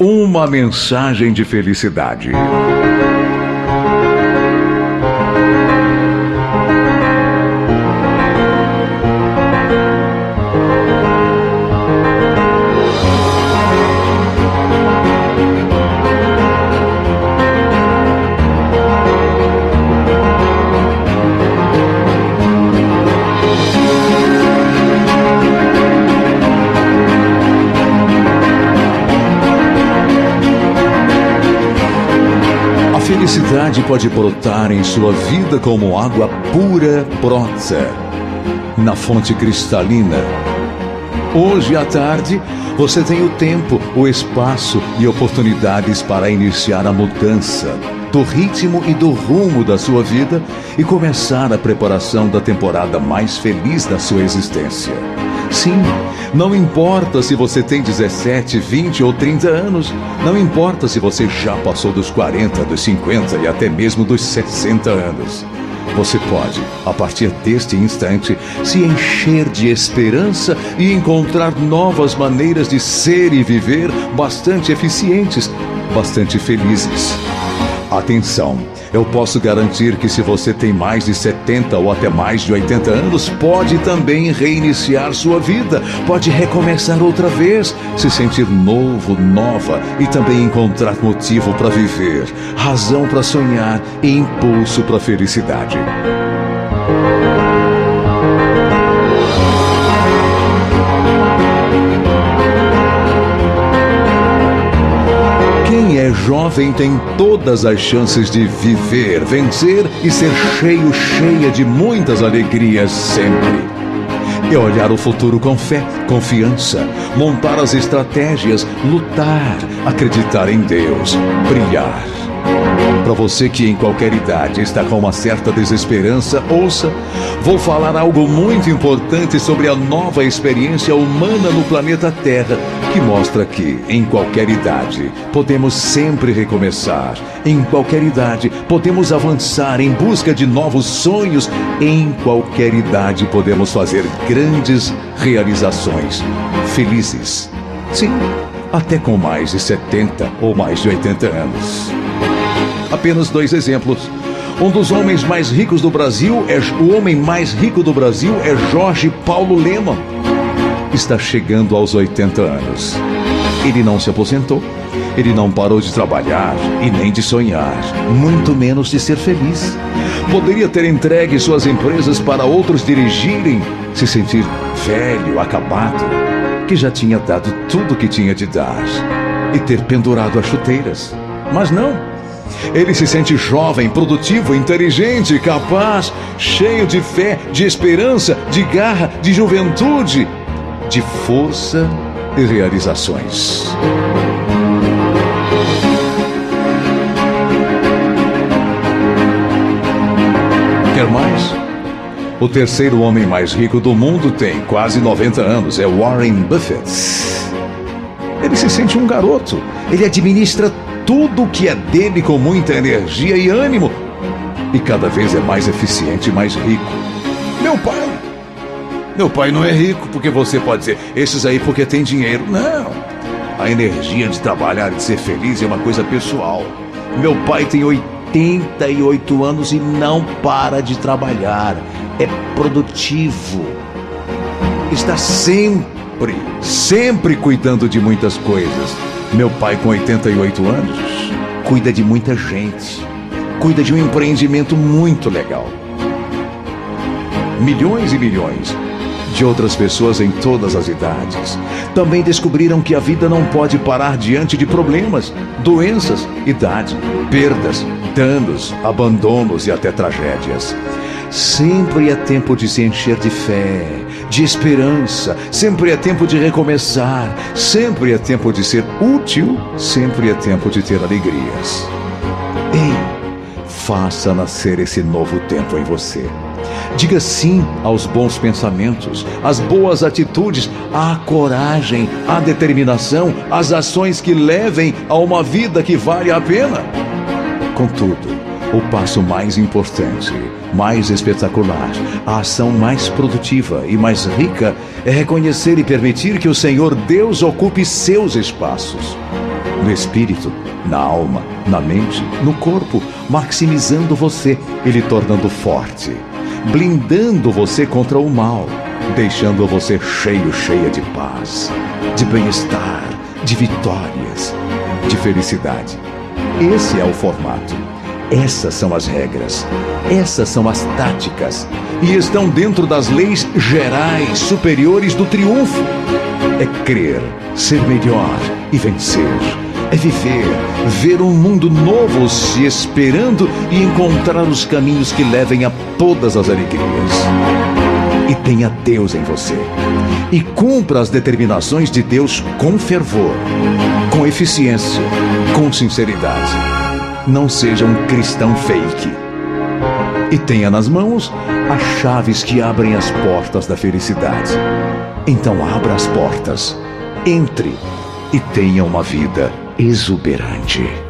Uma mensagem de felicidade. Felicidade pode brotar em sua vida como água pura brota na fonte cristalina. Hoje à tarde, você tem o tempo, o espaço e oportunidades para iniciar a mudança do ritmo e do rumo da sua vida e começar a preparação da temporada mais feliz da sua existência. Sim, não importa se você tem 17, 20 ou 30 anos, não importa se você já passou dos 40, dos 50 e até mesmo dos 60 anos. Você pode, a partir deste instante, se encher de esperança e encontrar novas maneiras de ser e viver bastante eficientes, bastante felizes. Atenção, eu posso garantir que se você tem mais de 70 ou até mais de 80 anos, pode também reiniciar sua vida, pode recomeçar outra vez, se sentir novo, nova e também encontrar motivo para viver, razão para sonhar e impulso para felicidade. Jovem tem todas as chances de viver, vencer e ser cheio, cheia de muitas alegrias sempre. É olhar o futuro com fé, confiança, montar as estratégias, lutar, acreditar em Deus, brilhar. Para você que em qualquer idade está com uma certa desesperança, ouça, vou falar algo muito importante sobre a nova experiência humana no planeta Terra, que mostra que, em qualquer idade, podemos sempre recomeçar. Em qualquer idade, podemos avançar em busca de novos sonhos. Em qualquer idade, podemos fazer grandes realizações. Felizes. Sim, até com mais de 70 ou mais de 80 anos. Apenas dois exemplos. Um dos homens mais ricos do Brasil é o homem mais rico do Brasil é Jorge Paulo Lema. Está chegando aos 80 anos. Ele não se aposentou. Ele não parou de trabalhar e nem de sonhar, muito menos de ser feliz. Poderia ter entregue suas empresas para outros dirigirem, se sentir velho, acabado, que já tinha dado tudo o que tinha de dar e ter pendurado as chuteiras. Mas não. Ele se sente jovem, produtivo, inteligente, capaz, cheio de fé, de esperança, de garra, de juventude, de força e realizações. Quer mais? O terceiro homem mais rico do mundo tem quase 90 anos, é Warren Buffett. Ele se sente um garoto, ele administra tudo que é dele com muita energia e ânimo. E cada vez é mais eficiente e mais rico. Meu pai. Meu pai não é rico porque você pode dizer, esses aí porque tem dinheiro. Não. A energia de trabalhar e de ser feliz é uma coisa pessoal. Meu pai tem 88 anos e não para de trabalhar. É produtivo. Está sempre, sempre cuidando de muitas coisas. Meu pai, com 88 anos, cuida de muita gente. Cuida de um empreendimento muito legal. Milhões e milhões de outras pessoas em todas as idades também descobriram que a vida não pode parar diante de problemas, doenças, idade, perdas, danos, abandonos e até tragédias. Sempre é tempo de se encher de fé, de esperança, sempre é tempo de recomeçar, sempre é tempo de ser útil, sempre é tempo de ter alegrias. Ei, faça nascer esse novo tempo em você. Diga sim aos bons pensamentos, às boas atitudes, à coragem, à determinação, às ações que levem a uma vida que vale a pena. Contudo, o passo mais importante, mais espetacular, a ação mais produtiva e mais rica é reconhecer e permitir que o Senhor Deus ocupe seus espaços. no espírito, na alma, na mente, no corpo, maximizando você e lhe tornando forte, blindando você contra o mal, deixando você cheio, cheia de paz, de bem-estar, de vitórias, de felicidade. Esse é o formato. Essas são as regras, essas são as táticas e estão dentro das leis gerais superiores do triunfo. É crer, ser melhor e vencer. É viver, ver um mundo novo se esperando e encontrar os caminhos que levem a todas as alegrias. E tenha Deus em você. E cumpra as determinações de Deus com fervor, com eficiência, com sinceridade não seja um cristão fake. E tenha nas mãos as chaves que abrem as portas da felicidade. Então abra as portas, entre e tenha uma vida exuberante.